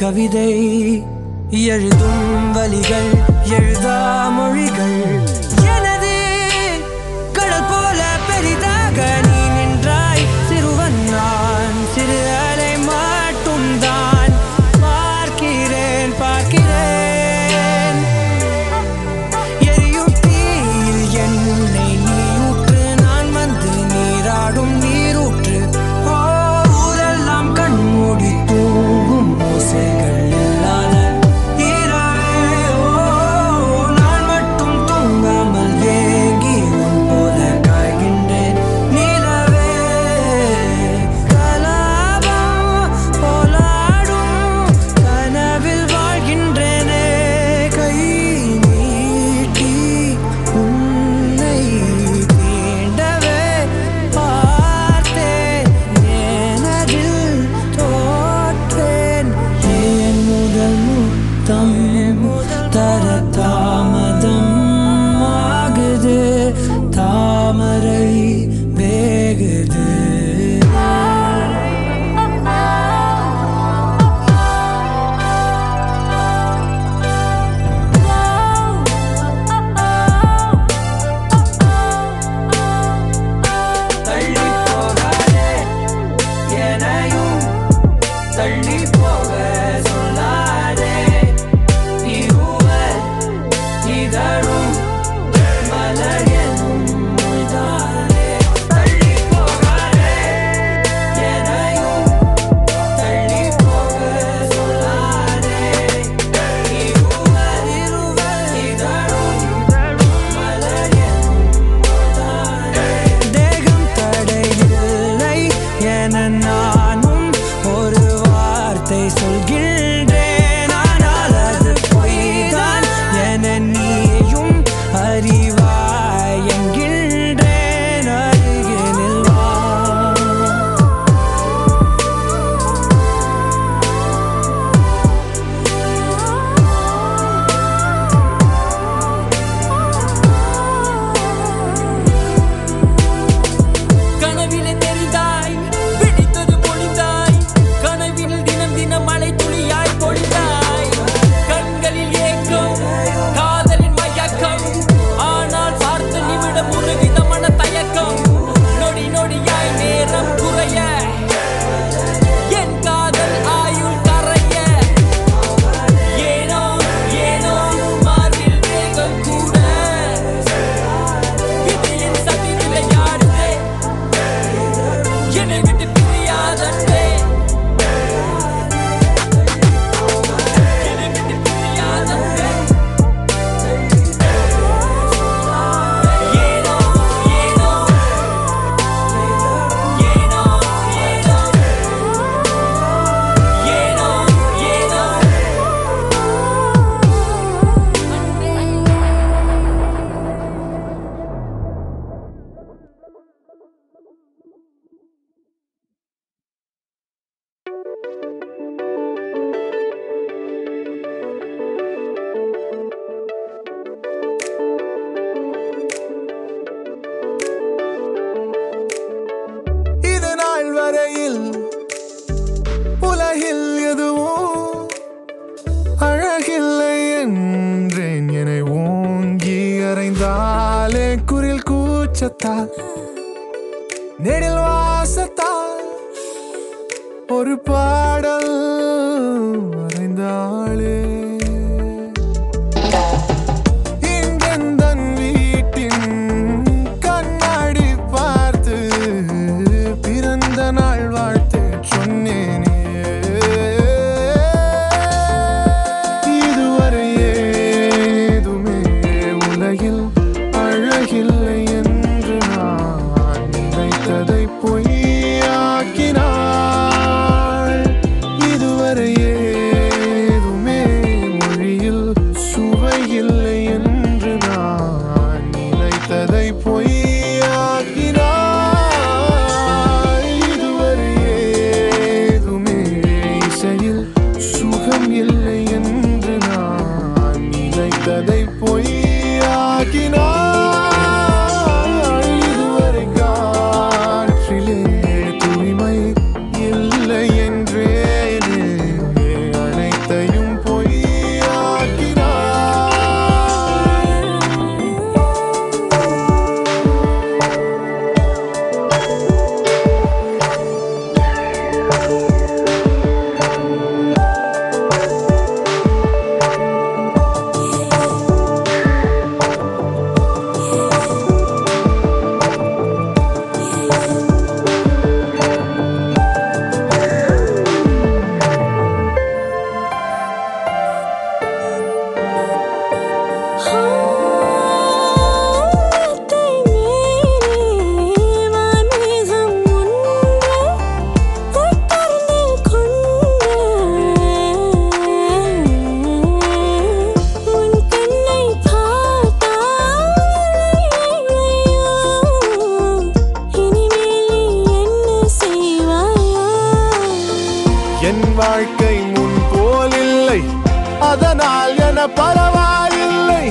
கவிதை எழுதும் வழிகள் எழுதா மொழிகள். என்றாலே குரில் கூச்சத்தால் நெடில் வாசத்தால் ஒரு பாடல் என் வாழ்க்கை முன் போல் அதனால் என பரவாயில்லை.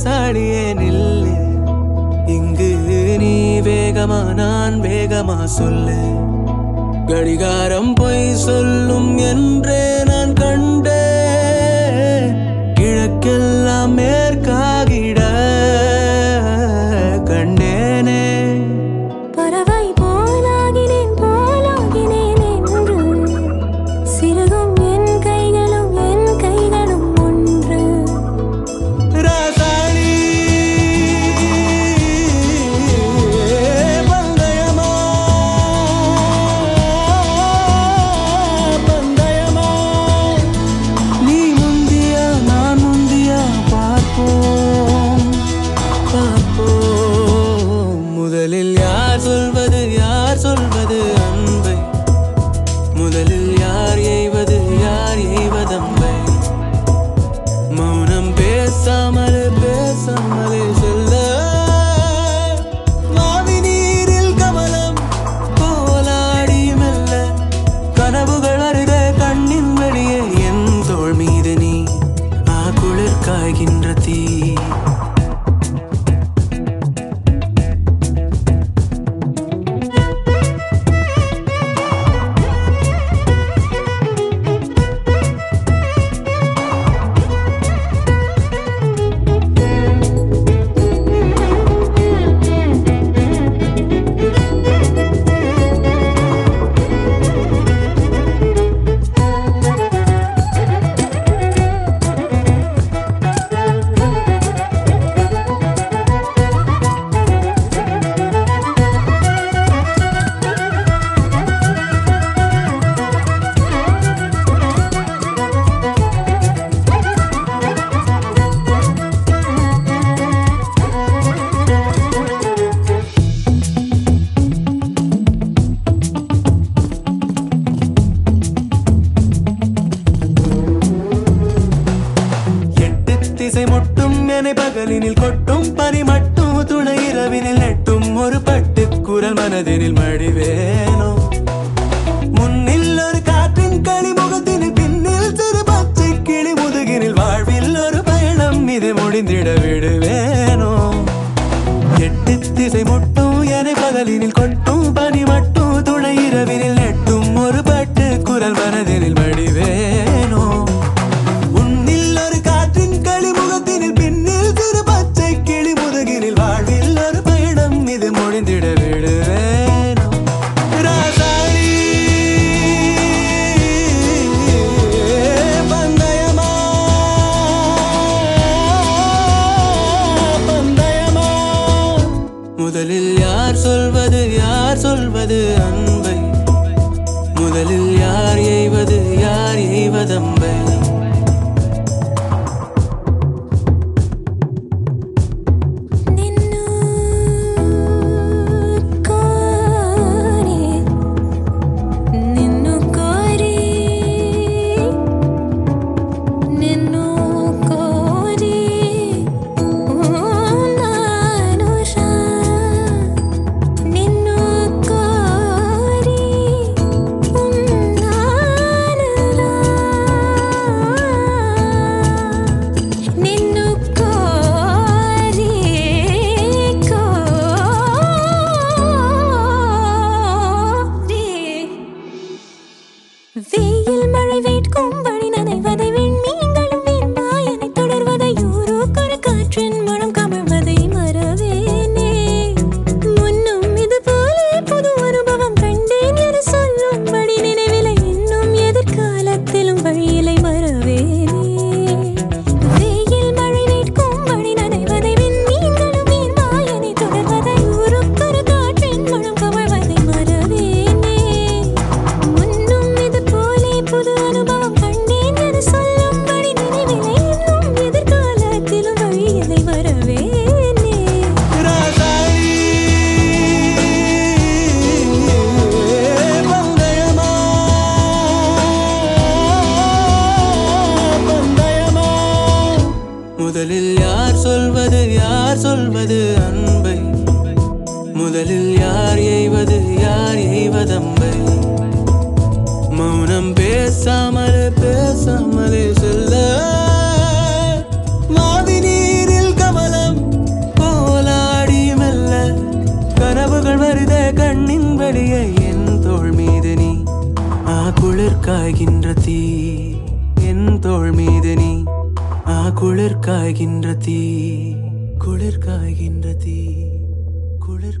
வாசாலியே நில்லு. இங்கு நீ வேகமா நான் வேகமா சொல்லு. கடிகாரம் பொய் சொல்லும் என்றே நான் கண்டேன். முதலில் யார் எய்வது யார் எய்வதம்பை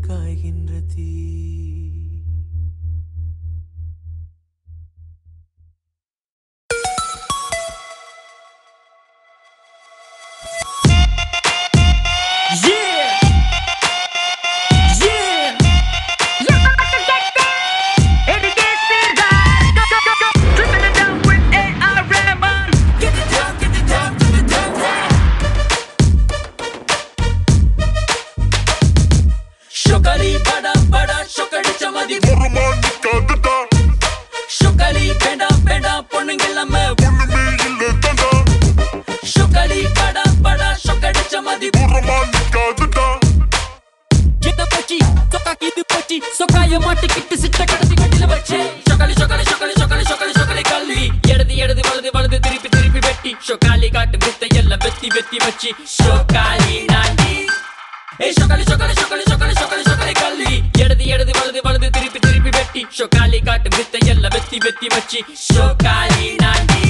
காய்கின்ற தீ. சொக்காய மாட்டி கிட்டு சிட்ட கடத்தி கட்டில வச்சு. சொக்காலி சொக்காலி சொக்காலி சொக்காலி சொக்காலி சொக்காலி கல்வி இடது இடது வலது வலது திருப்பி திருப்பி வெட்டி. சொக்காலி காட்டு வித்த எல்லாம் வெத்தி வெத்தி வச்சு. சொக்காலி நாட்டி ஏய் சொக்காலி சொக்காலி சொக்காலி சொக்காலி சொக்காலி சொக்காலி கல்வி இடது இடது வலது வலது திருப்பி திருப்பி வெட்டி. சொக்காலி காட்டு வித்த எல்லாம் வெத்தி வெத்தி வச்சு. சொக்காலி நாட்டி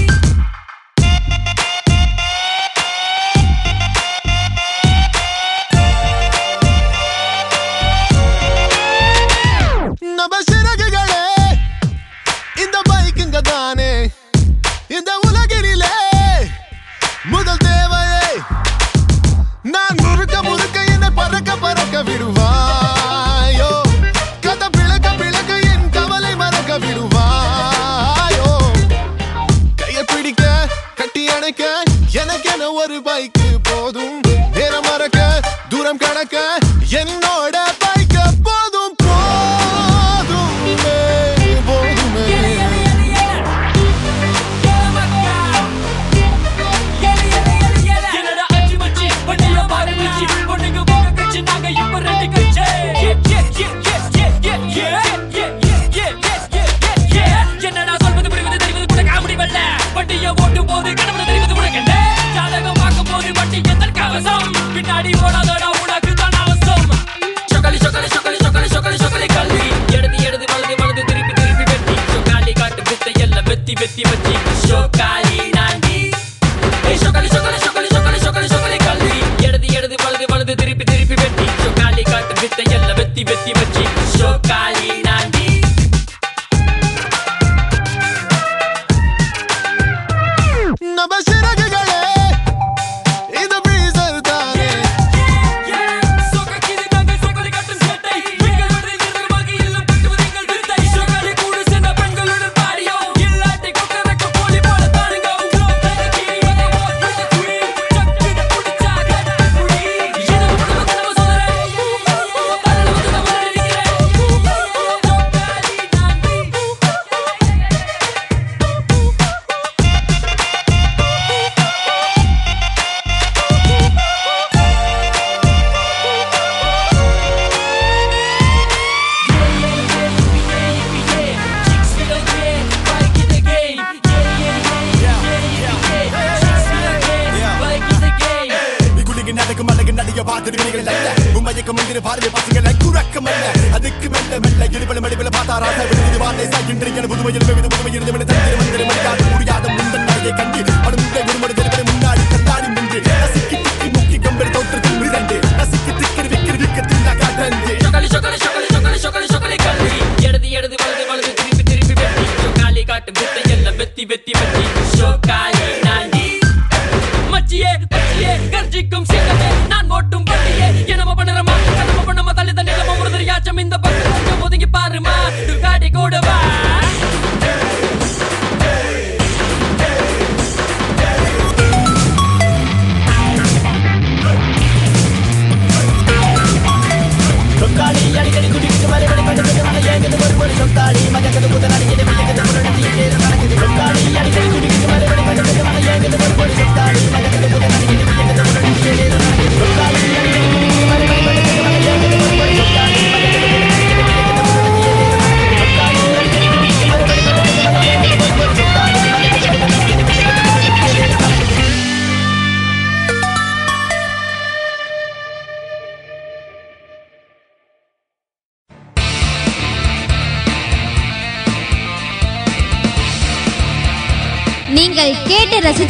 அவசம். பின்னாடி போனதோட உனக்கு தான் அவசம். சொக்கலி சொக்கலி சொக்கலி சொக்கலி சொக்கலி சொக்கலி கல்வி. எடுத்து எடுத்து வலது வலது திருப்பி திருப்பி வெட்டி. சொக்காலி காட்டு வித்தை எல்லாம் வெத்தி வெத்தி வெத்தி சொக்காலி நாண்டி. சொக்கலி சொக்கலி சொக்கலி சொக்கலி சொக்கலி சொக்கலி கல்வி. எடுத்து எடுத்து வலது வலது திருப்பி திருப்பி வெட்டி. சொக்காலி காட்டு வித்தை எல்லாம் வெத்தி வெத்தி வெச்சி சொக்காலி